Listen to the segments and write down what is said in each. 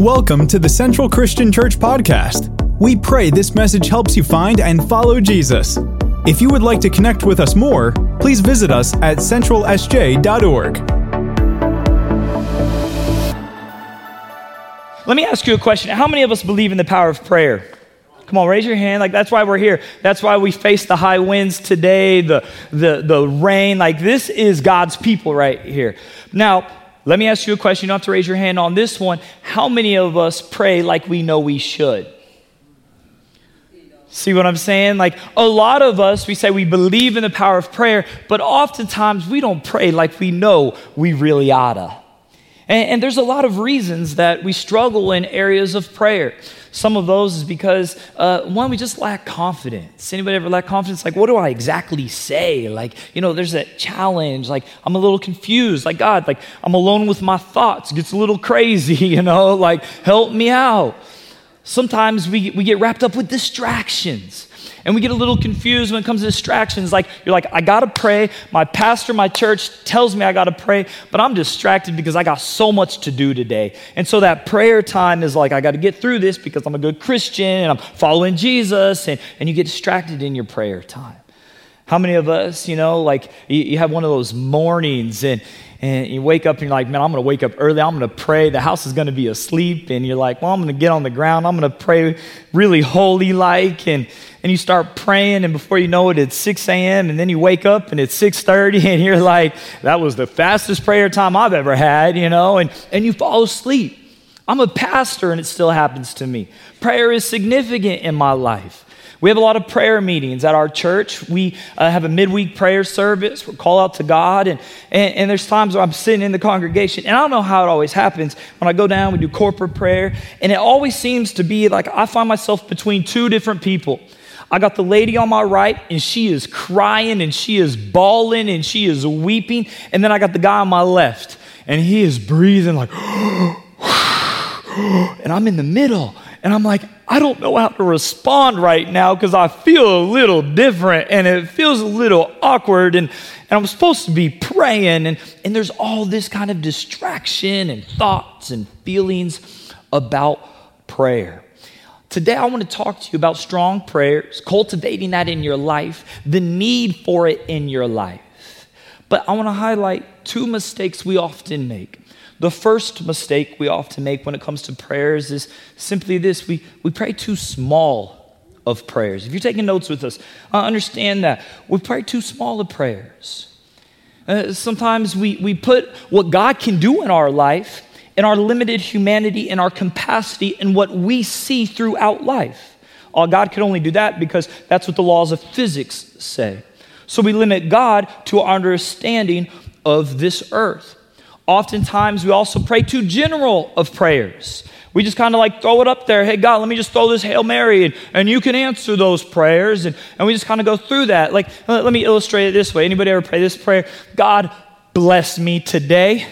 Welcome to the Central Christian Church Podcast. We pray this message helps you find and follow Jesus. If you would like to connect with us more, please visit us at centralsj.org. Let me ask you a question. How many of us believe in the power of prayer? Come on, raise your hand. Like, that's why we're here. That's why we face the high winds today, the, the, the rain. Like, this is God's people right here. Now, let me ask you a question. You don't have to raise your hand on this one. How many of us pray like we know we should? See what I'm saying? Like a lot of us, we say we believe in the power of prayer, but oftentimes we don't pray like we know we really oughta. And, and, there's a lot of reasons that we struggle in areas of prayer. Some of those is because, uh, one, we just lack confidence. Anybody ever lack confidence? Like, what do I exactly say? Like, you know, there's that challenge. Like, I'm a little confused. Like, God, like, I'm alone with my thoughts. It gets a little crazy, you know? Like, help me out. Sometimes we, we get wrapped up with distractions. And we get a little confused when it comes to distractions. Like, you're like, I gotta pray. My pastor, my church tells me I gotta pray, but I'm distracted because I got so much to do today. And so that prayer time is like, I gotta get through this because I'm a good Christian and I'm following Jesus. And, and you get distracted in your prayer time. How many of us, you know, like you, you have one of those mornings and, and you wake up and you're like, man, I'm going to wake up early. I'm going to pray. The house is going to be asleep. And you're like, well, I'm going to get on the ground. I'm going to pray really holy like. And, and you start praying. And before you know it, it's 6 a.m. And then you wake up and it's 6.30 and you're like, that was the fastest prayer time I've ever had, you know, and, and you fall asleep. I'm a pastor and it still happens to me. Prayer is significant in my life. We have a lot of prayer meetings at our church. We uh, have a midweek prayer service. We call out to God. And, and, and, there's times where I'm sitting in the congregation, and I don't know how it always happens. When I go down, we do corporate prayer, and it always seems to be like I find myself between two different people. I got the lady on my right, and she is crying, and she is bawling, and she is weeping. And then I got the guy on my left, and he is breathing like, and I'm in the middle. And I'm like, I don't know how to respond right now because I feel a little different and it feels a little awkward. And, and I'm supposed to be praying. And, and there's all this kind of distraction and thoughts and feelings about prayer. Today, I want to talk to you about strong prayers, cultivating that in your life, the need for it in your life. But I want to highlight two mistakes we often make. The first mistake we often make when it comes to prayers is simply this we, we pray too small of prayers. If you're taking notes with us, uh, understand that. We pray too small of prayers. Uh, sometimes we, we put what God can do in our life, in our limited humanity, in our capacity, in what we see throughout life. Uh, God can only do that because that's what the laws of physics say. So we limit God to our understanding of this earth. Oftentimes, we also pray too general of prayers. We just kind of like throw it up there. Hey, God, let me just throw this Hail Mary, and, and you can answer those prayers. And, and we just kind of go through that. Like, let, let me illustrate it this way. Anybody ever pray this prayer? God, bless me today.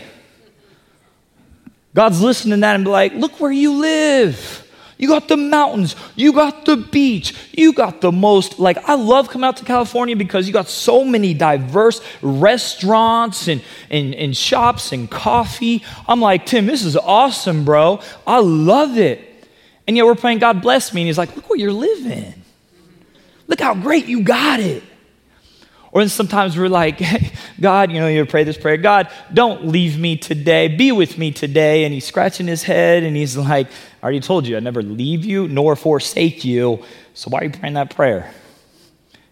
God's listening to that and be like, look where you live. You got the mountains. You got the beach. You got the most. Like, I love coming out to California because you got so many diverse restaurants and, and, and shops and coffee. I'm like, Tim, this is awesome, bro. I love it. And yet we're praying, God bless me. And he's like, look where you're living. Look how great you got it. Or sometimes we're like, God, you know, you pray this prayer, God, don't leave me today. Be with me today. And he's scratching his head and he's like, I already told you, I never leave you nor forsake you. So why are you praying that prayer?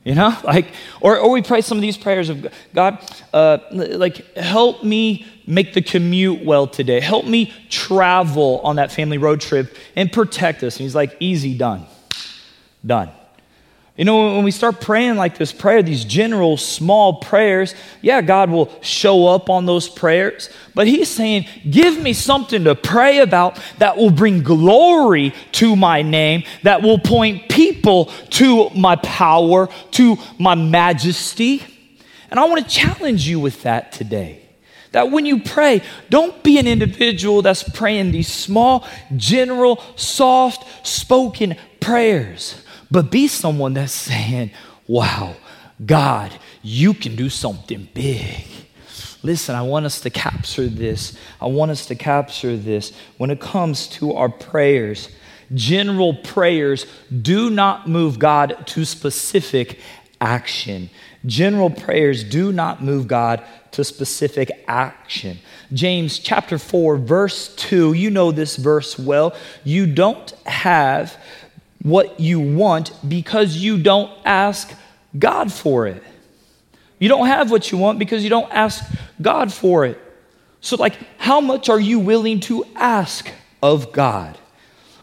You know, like, or, or we pray some of these prayers of God, uh, like, help me make the commute well today. Help me travel on that family road trip and protect us. And he's like, easy, done. Done. You know, when we start praying like this prayer, these general small prayers, yeah, God will show up on those prayers. But He's saying, give me something to pray about that will bring glory to my name, that will point people to my power, to my majesty. And I want to challenge you with that today. That when you pray, don't be an individual that's praying these small, general, soft spoken prayers but be someone that's saying, wow, God, you can do something big. listen, I want us to capture this. I want us to capture this. When it comes to our prayers, general prayers do not move God to specific action. General prayers do not move God to specific action. James chapter 4, verse 2, you know this verse well. You don't have what you want because you don't ask God for it. You don't have what you want because you don't ask God for it. So, like, how much are you willing to ask of God?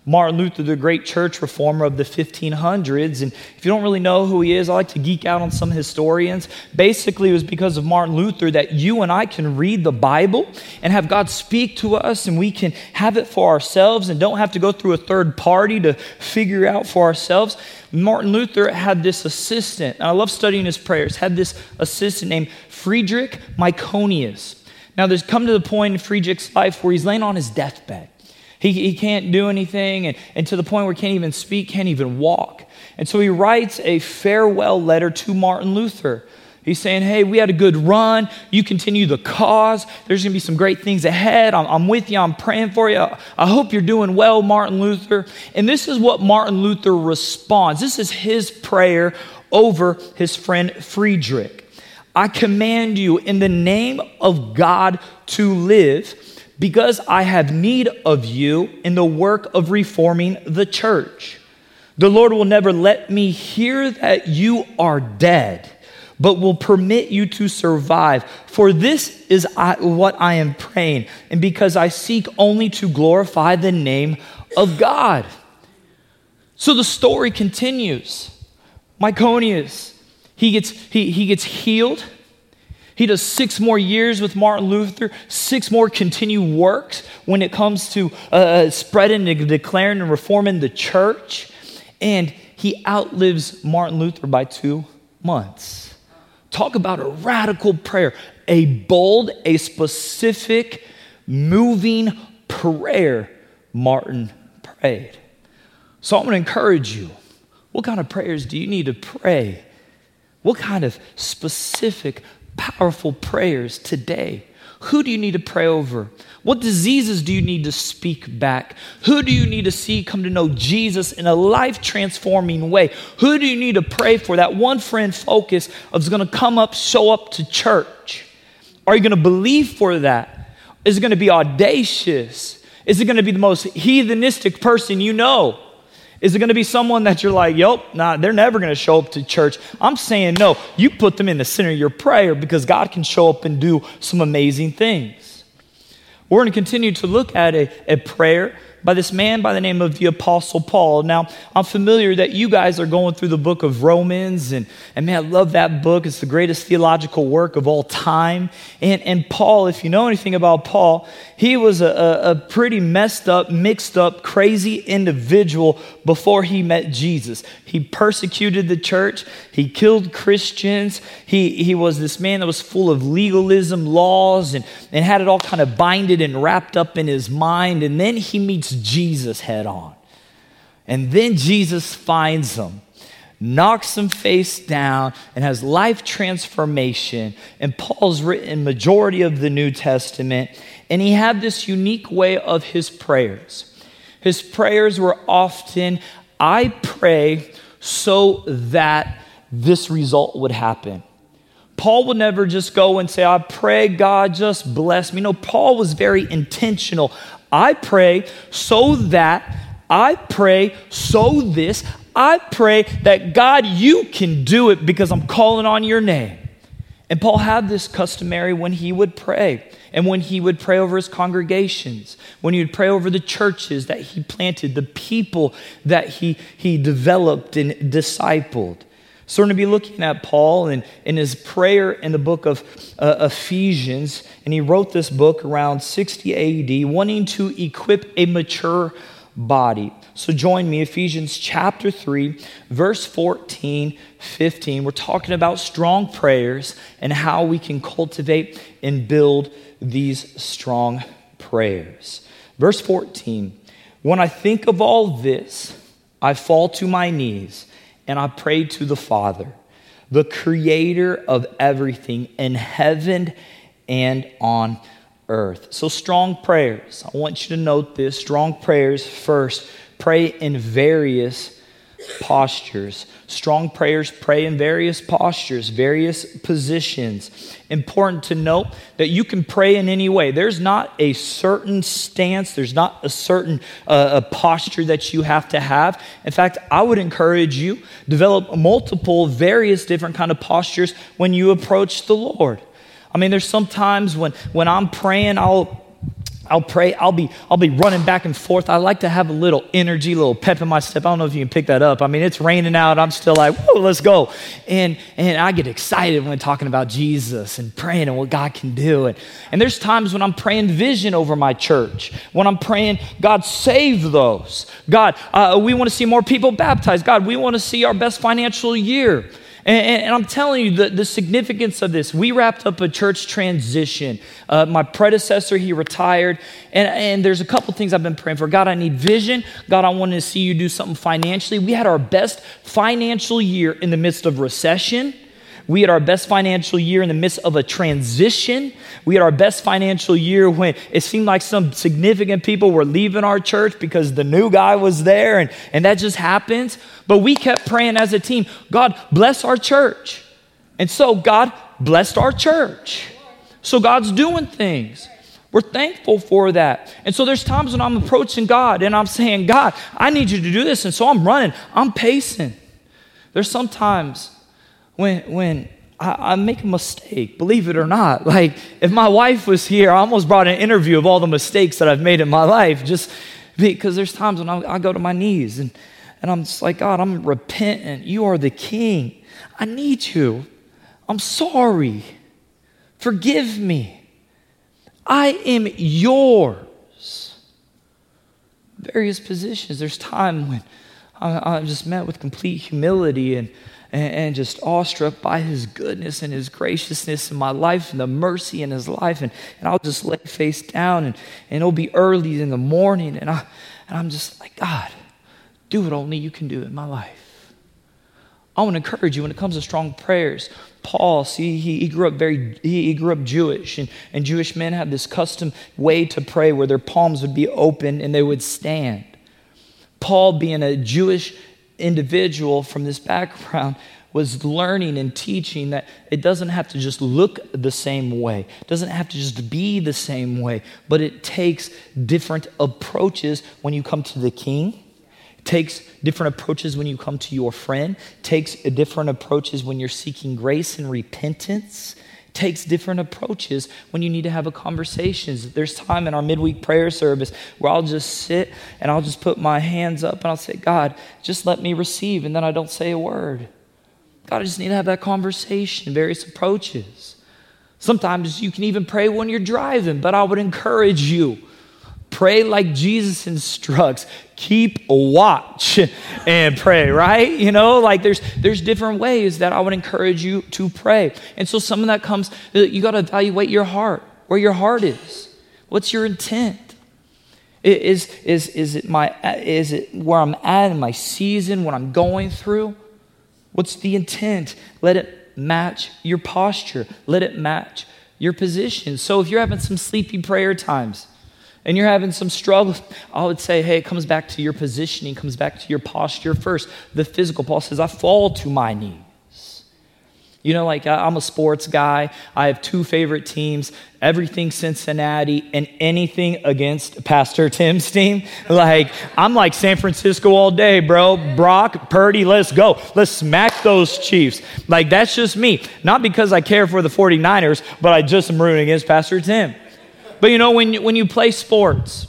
Martin Luther, the great church reformer of the 1500s. And if you don't really know who he is, I like to geek out on some historians. Basically, it was because of Martin Luther that you and I can read the Bible and have God speak to us, and we can have it for ourselves and don't have to go through a third party to figure out for ourselves. Martin Luther had this assistant, and I love studying his prayers, had this assistant named Friedrich Myconius. Now, there's come to the point in Friedrich's life where he's laying on his deathbed. He, he can't do anything, and, and to the point where he can't even speak, can't even walk. And so he writes a farewell letter to Martin Luther. He's saying, Hey, we had a good run. You continue the cause. There's going to be some great things ahead. I'm, I'm, with you. I'm praying for you. I hope you're doing well, Martin Luther. And this is what Martin Luther responds. This is his prayer over his friend Friedrich. I command you in the name of God to live because I have need of you in the work of reforming the church. The Lord will never let me hear that you are dead, but will permit you to survive. For this is what I am praying, and because I seek only to glorify the name of God. So the story continues. Myconius, he gets, he, he gets healed he does six more years with Martin Luther, six more continued works when it comes to uh, uh, spreading and declaring and reforming the church. And he outlives Martin Luther by two months. Talk about a radical prayer, a bold, a specific, moving prayer Martin prayed. So I'm going to encourage you. What kind of prayers do you need to pray? What kind of specific powerful prayers today. Who do you need to pray over? What diseases do you need to speak back? Who do you need to see come to know Jesus in a life transforming way? Who do you need to pray for? That one friend focus is going to come up, show up to church. Are you going to believe for that? Is it going to be audacious? Is it going to be the most heathenistic person you know? Is it going to be someone that you're like, yep, nah, they're never going to show up to church? I'm saying no. You put them in the center of your prayer because God can show up and do some amazing things. We're going to continue to look at a, a prayer by this man by the name of the Apostle Paul. Now, I'm familiar that you guys are going through the book of Romans, and, and man, I love that book. It's the greatest theological work of all time. And, and Paul, if you know anything about Paul, he was a, a, pretty messed up, mixed up, crazy individual before he met Jesus. He persecuted the church, he killed Christians, he, he was this man that was full of legalism, laws, and, and had it all kind of binded and wrapped up in his mind. And then he meets Jesus head on. And then Jesus finds him, knocks him face down, and has life transformation. And Paul's written majority of the New Testament, and he had this unique way of his prayers. His prayers were often, I pray so that this result would happen. Paul would never just go and say, I pray God just bless me. No, Paul was very intentional. I pray so that, I pray so this, I pray that God, you can do it because I'm calling on your name. And Paul had this customary when he would pray, and when he would pray over his congregations, when he would pray over the churches that he planted, the people that he, he developed and discipled. So we're going to be looking at Paul and in his prayer in the book of uh, Ephesians. And he wrote this book around 60 AD, wanting to equip a mature body. So join me, Ephesians chapter 3, verse 14, 15. We're talking about strong prayers and how we can cultivate and build these strong prayers. Verse 14 When I think of all this, I fall to my knees and I prayed to the Father, the creator of everything in heaven and on earth. So, strong prayers. I want you to note this strong prayers first. Pray in various postures. Strong prayers pray in various postures, various positions. Important to note that you can pray in any way. There's not a certain stance, there's not a certain uh, a posture that you have to have. In fact, I would encourage you develop multiple various different kind of postures when you approach the Lord. I mean, there's sometimes when when I'm praying, I'll I'll pray. I'll be, I'll be running back and forth. I like to have a little energy, a little pep in my step. I don't know if you can pick that up. I mean, it's raining out. I'm still like, whoa, let's go. And, and I get excited when talking about Jesus and praying and what God can do. And, and there's times when I'm praying vision over my church, when I'm praying, God, save those. God, uh, we want to see more people baptized. God, we want to see our best financial year. And, and, I'm telling you the, the significance of this. We wrapped up a church transition. Uh, my predecessor, he retired. And, and there's a couple things I've been praying for. God, I need vision. God, I want to see you do something financially. We had our best financial year in the midst of recession. We had our best financial year in the midst of a transition. We had our best financial year when it seemed like some significant people were leaving our church because the new guy was there, and, and that just happens. But we kept praying as a team God, bless our church. And so God blessed our church. So God's doing things. We're thankful for that. And so there's times when I'm approaching God and I'm saying, God, I need you to do this. And so I'm running, I'm pacing. There's sometimes when, when I, I, make a mistake, believe it or not. Like, if my wife was here, I almost brought an interview of all the mistakes that I've made in my life, just because there's times when I, I go to my knees and, and I'm just like, God, I'm repentant. You are the king. I need you. I'm sorry. Forgive me. I am yours. Various positions. There's time when I, I just met with complete humility and and, and just awestruck by his goodness and his graciousness in my life and the mercy in his life. And, and I'll just lay face down and, and it'll be early in the morning. And, I, and I'm just like, God, do what only you can do in my life. I want to encourage you when it comes to strong prayers. Paul, see, he, he grew up very, he, he, grew up Jewish, and, and Jewish men had this custom way to pray where their palms would be open and they would stand. Paul, being a Jewish individual from this background was learning and teaching that it doesn't have to just look the same way, it doesn't have to just be the same way, but it takes different approaches when you come to the king. Takes different approaches when you come to your friend, takes different approaches when you're seeking grace and repentance takes different approaches when you need to have a conversation. There's time in our midweek prayer service where I'll just sit and I'll just put my hands up and I'll say, God, just let me receive, and then I don't say a word. God, I just need to have that conversation, various approaches. Sometimes you can even pray when you're driving, but I would encourage you Pray like Jesus instructs. Keep watch and pray, right? You know, like there's there's different ways that I would encourage you to pray. And so some of that comes you got to evaluate your heart, where your heart is. What's your intent? Is, is, is, it my, is it where I'm at in my season, what I'm going through? What's the intent? Let it match your posture. Let it match your position. So if you're having some sleepy prayer times, and you're having some struggles, I would say, hey, it comes back to your positioning, comes back to your posture first. The physical, Paul says, I fall to my knees. You know, like I'm a sports guy. I have two favorite teams everything Cincinnati and anything against Pastor Tim's team. Like, I'm like San Francisco all day, bro. Brock, Purdy, let's go. Let's smack those Chiefs. Like, that's just me. Not because I care for the 49ers, but I just am rooting against Pastor Tim. But you know, when you, when you play sports,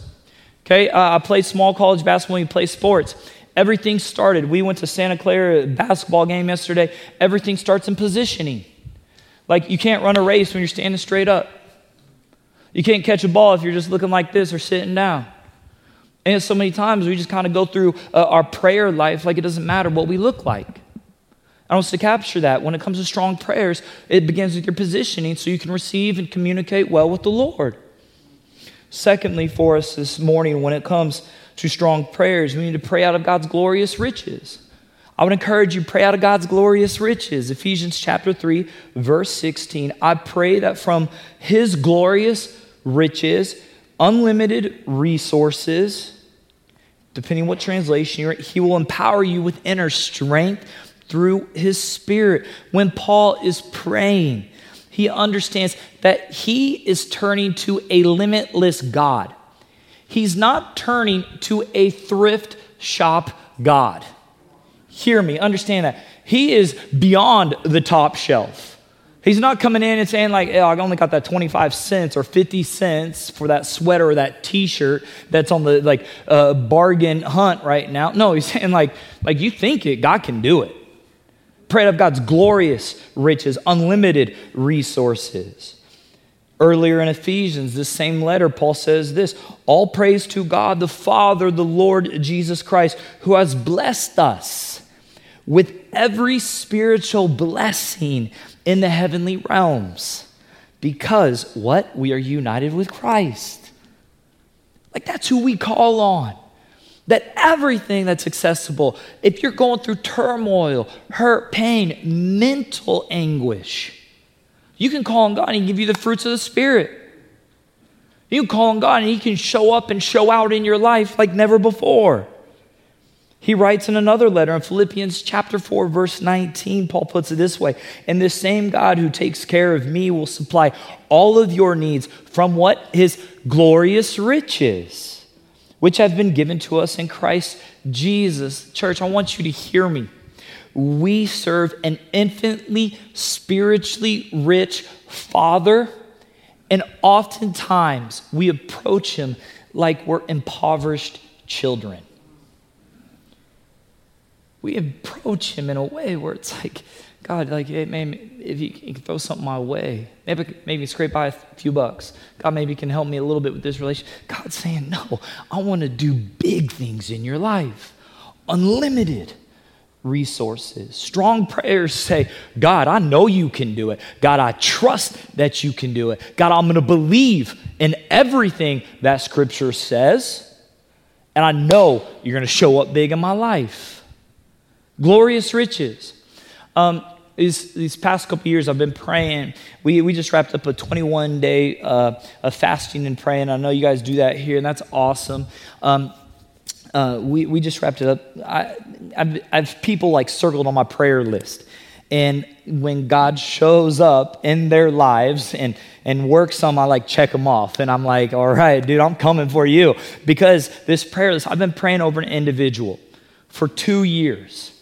okay, uh, I played small college basketball, when you play sports. Everything started. We went to Santa Clara basketball game yesterday. Everything starts in positioning. Like you can't run a race when you're standing straight up. You can't catch a ball if you're just looking like this or sitting down. And so many times we just kind of go through uh, our prayer life like it doesn't matter what we look like. I want us to capture that. When it comes to strong prayers, it begins with your positioning so you can receive and communicate well with the Lord. Secondly, for us this morning, when it comes to strong prayers, we need to pray out of God's glorious riches. I would encourage you pray out of God's glorious riches. Ephesians chapter 3 verse 16. I pray that from his glorious riches, unlimited resources, depending what translation you're he will empower you with inner strength through his spirit. When Paul is praying, he understands that he is turning to a limitless God. He's not turning to a thrift shop God. Hear me, understand that. He is beyond the top shelf. He's not coming in and saying, like, oh, I only got that 25 cents or 50 cents for that sweater or that t shirt that's on the like uh, bargain hunt right now. No, he's saying, like, like, you think it, God can do it. Pray of God's glorious riches, unlimited resources. Earlier in Ephesians, this same letter, Paul says this All praise to God the Father, the Lord Jesus Christ, who has blessed us with every spiritual blessing in the heavenly realms. Because what? We are united with Christ. Like that's who we call on. That everything that's accessible, if you're going through turmoil, hurt, pain, mental anguish, you can call on God and give you the fruits of the Spirit. You can call on God and He can show up and show out in your life like never before. He writes in another letter in Philippians chapter 4 verse 19 Paul puts it this way and this same God who takes care of me will supply all of your needs from what his glorious riches which have been given to us in Christ Jesus. Church I want you to hear me. We serve an infinitely spiritually rich father and oftentimes we approach him like we're impoverished children. We approach him in a way where it's like, God, like, hey, maybe if you can throw something my way, maybe maybe scrape by a few bucks. God, maybe can help me a little bit with this relation. God's saying, no, I want to do big things in your life, unlimited resources. Strong prayers say, God, I know you can do it. God, I trust that you can do it. God, I'm going to believe in everything that Scripture says, and I know you're going to show up big in my life. Glorious riches. Um, these, these past couple years, I've been praying. We, we just wrapped up a 21 day uh, of fasting and praying. I know you guys do that here, and that's awesome. Um, uh, we, we just wrapped it up. I, I've, I've people like circled on my prayer list. And when God shows up in their lives and, and works some, I like check them off. And I'm like, all right, dude, I'm coming for you. Because this prayer list, I've been praying over an individual for two years.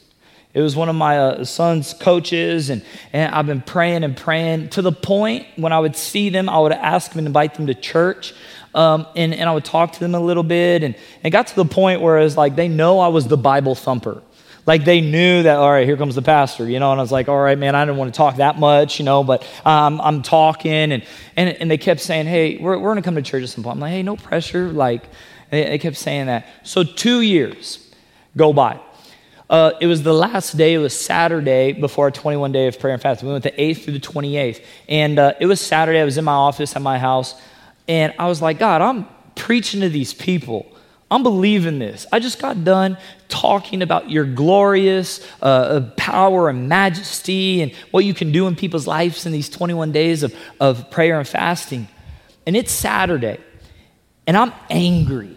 It was one of my uh, son's coaches, and, and I've been praying and praying to the point when I would see them, I would ask them and invite them to church. Um, and, and I would talk to them a little bit. And it got to the point where it was like they know I was the Bible thumper. Like they knew that, all right, here comes the pastor, you know, and I was like, all right, man, I didn't want to talk that much, you know, but um, I'm talking. And, and, and they kept saying, hey, we're, we're going to come to church at some point. I'm like, hey, no pressure. Like, they, they kept saying that. So two years go by. Uh, it was the last day, it was Saturday before our 21 day of prayer and fasting. We went the 8th through the 28th. And uh, it was Saturday, I was in my office at my house, and I was like, God, I'm preaching to these people. I'm believing this. I just got done talking about your glorious uh, uh power and majesty and what you can do in people's lives in these 21 days of, of prayer and fasting. And it's Saturday, and I'm angry.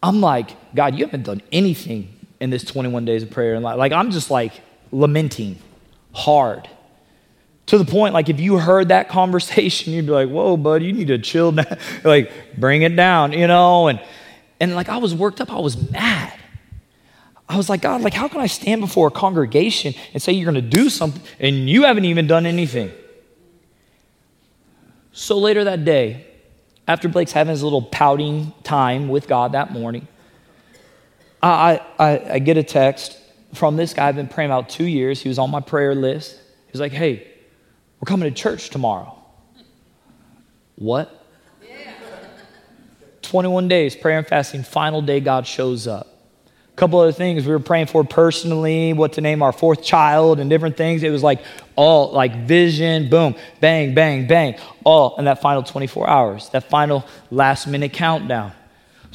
I'm like, God, you haven't done anything in this 21 days of prayer. And like, like I'm just like lamenting hard. To the point, like, if you heard that conversation, you'd be like, whoa, bud, you need to chill down. like, bring it down, you know? And, and like, I was worked up. I was mad. I was like, God, like, how can I stand before a congregation and say you're to do something and you haven't even done anything? So later that day, after Blake's having his little pouting time with God that morning, I, I, I get a text from this guy I've been praying about two years. He was on my prayer list. He's like, hey, we're coming to church tomorrow. What? Yeah. 21 days, prayer and fasting, final day, God shows up. A couple other things we were praying for personally, what to name our fourth child and different things. It was like all like vision, boom, bang, bang, bang, all in that final 24 hours, that final last minute countdown.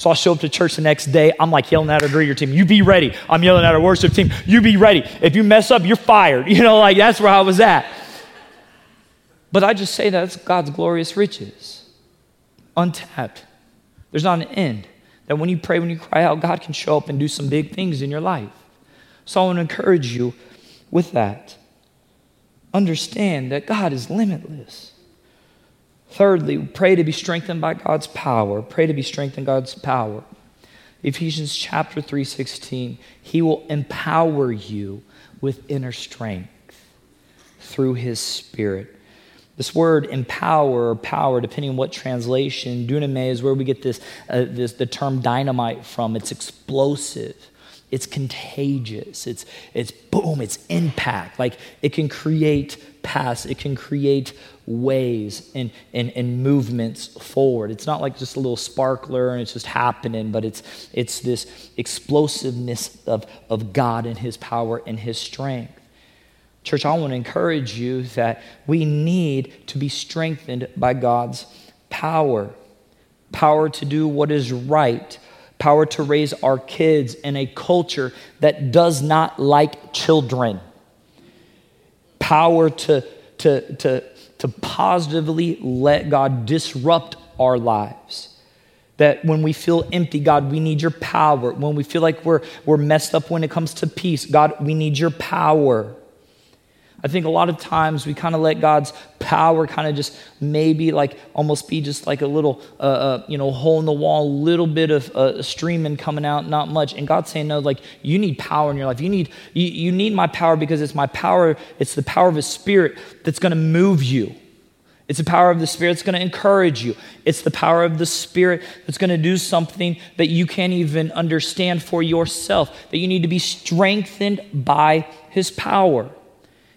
So I'll show up to church the next day. I'm like yelling at our greeter team, you be ready. I'm yelling at our worship team, you be ready. If you mess up, you're fired. You know, like that's where I was at. But I just say that's God's glorious riches, untapped. There's not an end. That when you pray, when you cry out, God can show up and do some big things in your life. So I want to encourage you with that. Understand that God is limitless. Thirdly, pray to be strengthened by God's power. Pray to be strengthened God's power. Ephesians chapter 3:16, he will empower you with inner strength through his spirit. This word empower or power, depending on what translation, duname is where we get this, uh, this the term dynamite from. It's explosive. It's contagious. It's, it's boom, it's impact. Like it can create paths, it can create ways and, and, and movements forward. It's not like just a little sparkler and it's just happening, but it's, it's this explosiveness of, of God and His power and His strength. Church, I want to encourage you that we need to be strengthened by God's power power to do what is right, power to raise our kids in a culture that does not like children, power to, to, to, to positively let God disrupt our lives. That when we feel empty, God, we need your power. When we feel like we're, we're messed up when it comes to peace, God, we need your power. I think a lot of times we kind of let God's power kind of just maybe like almost be just like a little, uh, uh, you know, hole in the wall, little bit of uh, streaming coming out, not much. And God's saying, no, like you need power in your life. You need, you, you need my power because it's my power. It's the power of His Spirit that's going to move you. It's the power of the Spirit that's going to encourage you. It's the power of the Spirit that's going to do something that you can't even understand for yourself, that you need to be strengthened by His power.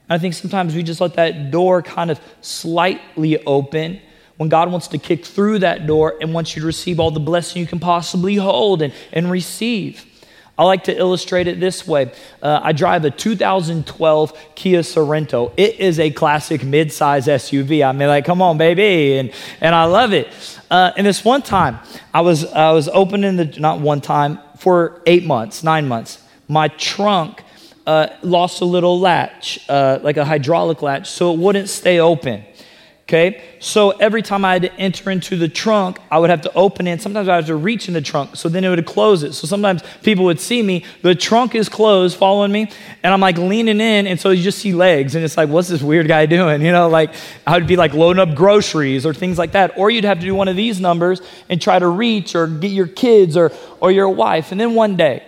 And I think sometimes we just let that door kind of slightly open when God wants to kick through that door and wants you to receive all the blessing you can possibly hold and, and receive. I like to illustrate it this way. Uh, I drive a 2012 Kia Sorento. It is a classic midsize SUV. I mean, like, come on, baby, and and I love it. Uh, and this one time, I was I was opening the not one time for eight months, nine months. My trunk uh, lost a little latch, uh, like a hydraulic latch, so it wouldn't stay open. Okay, so every time I had to enter into the trunk, I would have to open it. Sometimes I had to reach in the trunk, so then it would close it. So sometimes people would see me, the trunk is closed, following me, and I'm like leaning in, and so you just see legs, and it's like, what's this weird guy doing? You know, like I would be like loading up groceries or things like that, or you'd have to do one of these numbers and try to reach or get your kids or or your wife, and then one day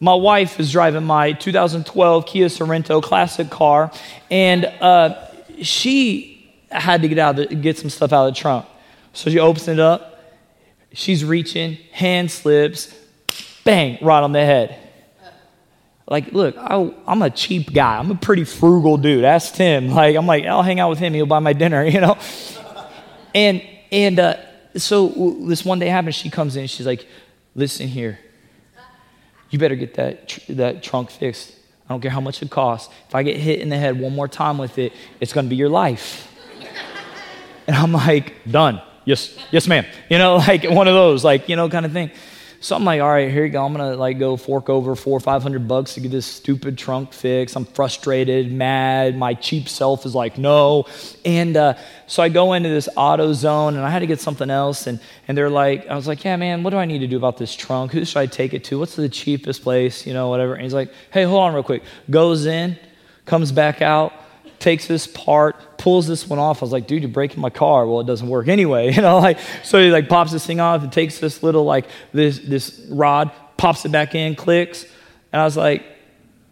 my wife is driving my 2012 Kia Sorento classic car, and uh, she had to get out the, get some stuff out of the trunk. So she opens it up. She's reaching, hand slips, bang, right on the head. Like, look, I, am a cheap guy. I'm a pretty frugal dude. Ask Tim. Like, I'm like, I'll hang out with him. He'll buy my dinner, you know. And and uh, so this one day happens. She comes in. She's like, listen here you better get that, tr- that trunk fixed. I don't care how much it costs. If I get hit in the head one more time with it, it's going to be your life. and I'm like, done. Yes, yes, ma'am. You know, like one of those, like, you know, kind of thing. So I'm like, all right, here you go. I'm gonna like go fork over four or five hundred bucks to get this stupid trunk fixed. I'm frustrated, mad. My cheap self is like, no. And uh, so I go into this AutoZone and I had to get something else. And, and they're like, I was like, yeah, man, what do I need to do about this trunk? Who should I take it to? What's the cheapest place? You know, whatever. And he's like, hey, hold on real quick. Goes in, comes back out takes this part, pulls this one off. I was like, dude, you're breaking my car. Well, it doesn't work anyway, you know. Like, so he like pops this thing off and takes this little like this this rod, pops it back in, clicks, and I was like,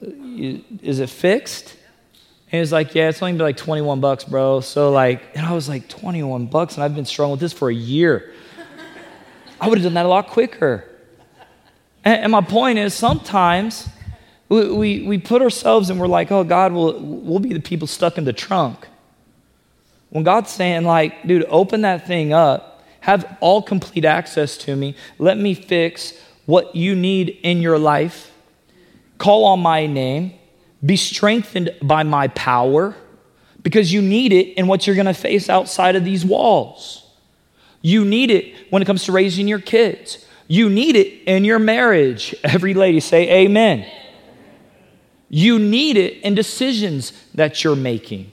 is it fixed? And he was like, yeah, it's only been like 21 bucks, bro. So like, and I was like, 21 bucks, and I've been struggling with this for a year. I would have done that a lot quicker. And, and my point is, sometimes we, we, we put ourselves and we're like, oh, God, we'll, we'll be the people stuck in the trunk. When God's saying, like, dude, open that thing up, have all complete access to me, let me fix what you need in your life, call on my name, be strengthened by my power, because you need it in what you're to face outside of these walls. You need it when it comes to raising your kids. You need it in your marriage. Every lady say amen. You need it in decisions that you're making.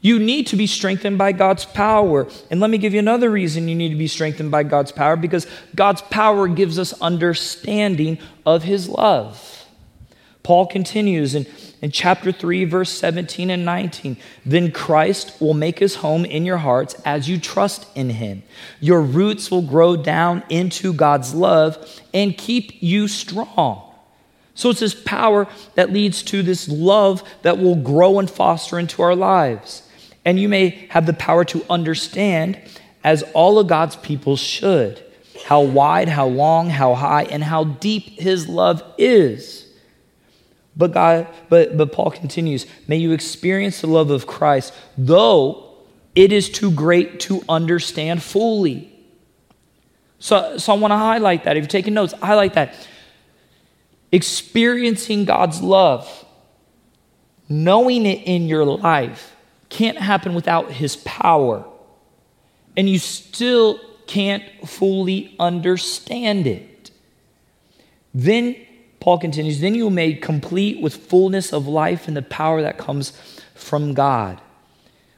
You need to be strengthened by God's power. And let me give you another reason you need to be strengthened by God's power because God's power gives us understanding of His love. Paul continues in, in chapter 3, verse 17 and 19. Then Christ will make his home in your hearts as you trust in him. Your roots will grow down into God's love and keep you strong. So it's His power that leads to this love that will grow and foster into our lives. And you may have the power to understand, as all of God's people should, how wide, how long, how high, and how deep His love is. But God, but, but Paul continues, may you experience the love of Christ, though it is too great to understand fully. So, so I want to highlight that. If you're taking notes, highlight that experiencing God's love, knowing it in your life, can't happen without His power. And you still can't fully understand it. Then, Paul continues, then you be made complete with fullness of life and the power that comes from God.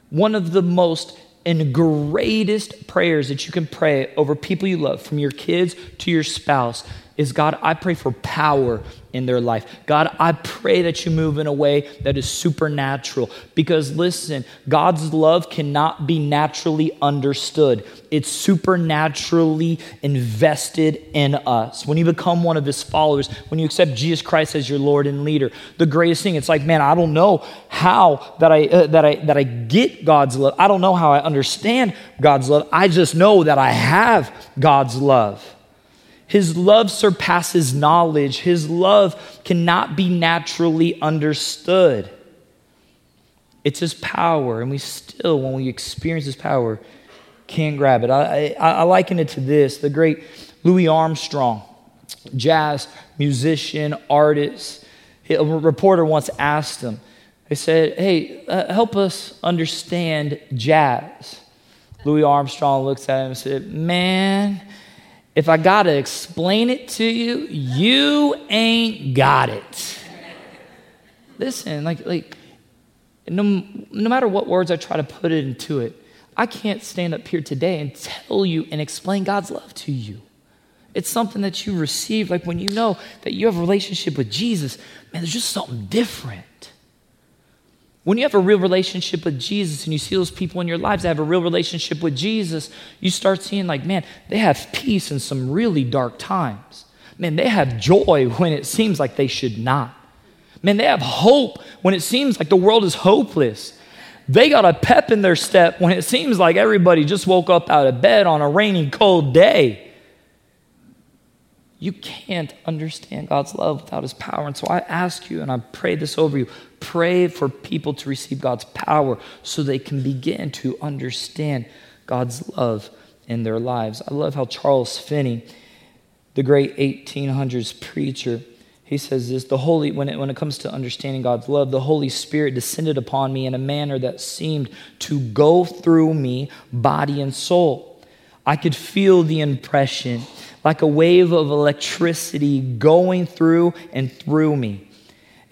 One of the most and greatest prayers that you can pray over people you love, from your kids to your spouse, is God, I pray for power in their life. God, I pray that you move in a way that is supernatural. Because listen, God's love cannot be naturally understood, it's supernaturally invested in us. When you become one of his followers, when you accept Jesus Christ as your Lord and leader, the greatest thing, it's like, man, I don't know how that I, uh, that I, that I get God's love. I don't know how I understand God's love. I just know that I have God's love. His love surpasses knowledge. His love cannot be naturally understood. It's His power, and we still, when we experience His power, can't grab it. I, I, I liken it to this the great Louis Armstrong, jazz musician, artist. A reporter once asked him, they said, Hey, uh, help us understand jazz. Louis Armstrong looks at him and said, Man, if I got to explain it to you, you ain't got it. Listen, like, like no, no matter what words I try to put it into it, I can't stand up here today and tell you and explain God's love to you. It's something that you receive, like when you know that you have a relationship with Jesus, man, there's just something different. When you have a real relationship with Jesus and you see those people in your lives that have a real relationship with Jesus, you start seeing, like, man, they have peace in some really dark times. Man, they have joy when it seems like they should not. Man, they have hope when it seems like the world is hopeless. They got a pep in their step when it seems like everybody just woke up out of bed on a rainy, cold day. You can't understand God's love without His power. And so I ask you, and I pray this over you pray for people to receive God's power so they can begin to understand God's love in their lives. I love how Charles Finney, the great 1800s preacher, he says this the holy when it, when it comes to understanding god's love the holy spirit descended upon me in a manner that seemed to go through me body and soul i could feel the impression like a wave of electricity going through and through me.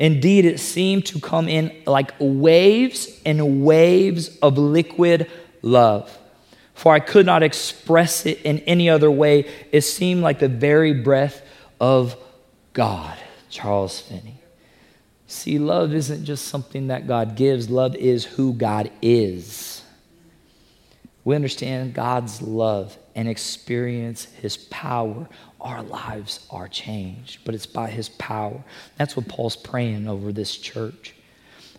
Indeed, it seemed to come in like waves and waves of liquid love. For I could not express it in any other way. It seemed like the very breath of God. Charles Finney. See, love isn't just something that God gives, love is who God is. We understand God's love and experience His power, our lives are changed. But it's by His power. That's what Paul's praying over this church.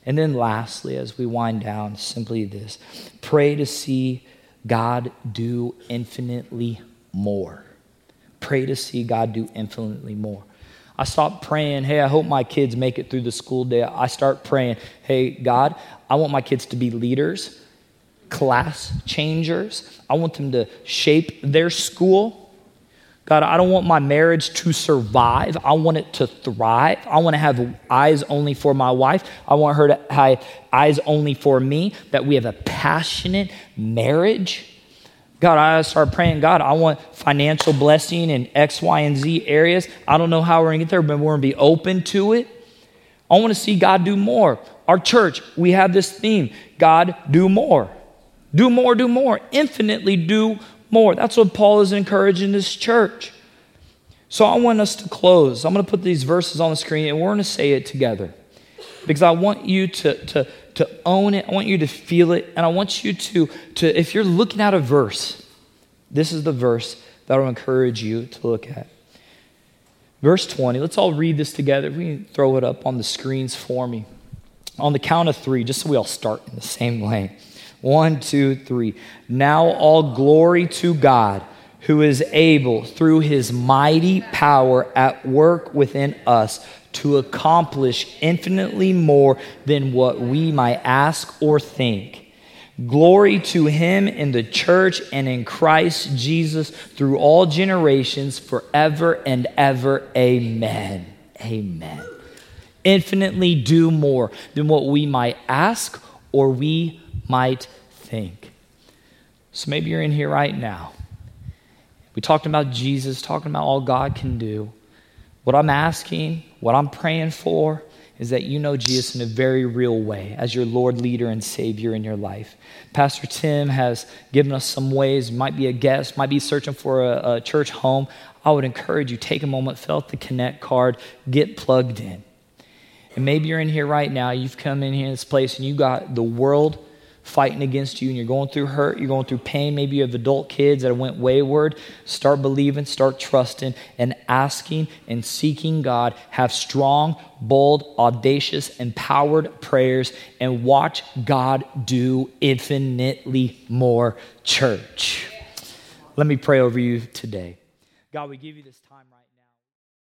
And then, lastly, as we wind down, simply this pray to see God do infinitely more. Pray to see God do infinitely more. I stop praying, hey, I hope my kids make it through the school day. I start praying, hey, God, I want my kids to be leaders class changers. I want them to shape their school. God, I don't want my marriage to survive. I want it to thrive. I want to have eyes only for my wife. I want her to have eyes only for me, that we have a passionate marriage. God, I start praying, God, I want financial blessing in X, Y, and Z areas. I don't know how we're going to get there, but we're going to be open to it. I want to see God do more. Our church, we have this theme God, do more. Do more, do more. Infinitely do more. That's what Paul is encouraging this church. So I want us to close. I'm going to put these verses on the screen and we're going to say it together because I want you to, to, to own it. I want you to feel it. And I want you to, to, if you're looking at a verse, this is the verse that I'll encourage you to look at. Verse 20, let's all read this together. We can throw it up on the screens for me. On the count of three, just so we all start in the same way. One, two, three. Now all glory to God who is able, through his mighty power at work within us, to accomplish infinitely more than what we might ask or think. Glory to him in the church and in Christ Jesus through all generations, forever and ever. Amen. Amen. Infinitely do more than what we might ask or we might think. So maybe you're in here right now. We talked about Jesus, talking about all God can do. What I'm asking, what I'm praying for, is that you know Jesus in a very real way as your Lord, leader, and Savior in your life. Pastor Tim has given us some ways, might be a guest, might be searching for a, a church home. I would encourage you, take a moment, fill out the Connect card, get plugged in. And maybe you're in here right now, you've come in here in this place and you got the world fighting against you and you're going through hurt, you're going through pain, maybe you have adult kids that went wayward, start believing, start trusting, and asking and seeking God. Have strong, bold, audacious, empowered prayers and watch God do infinitely more, church. Let me pray over you today. God, we give you this time right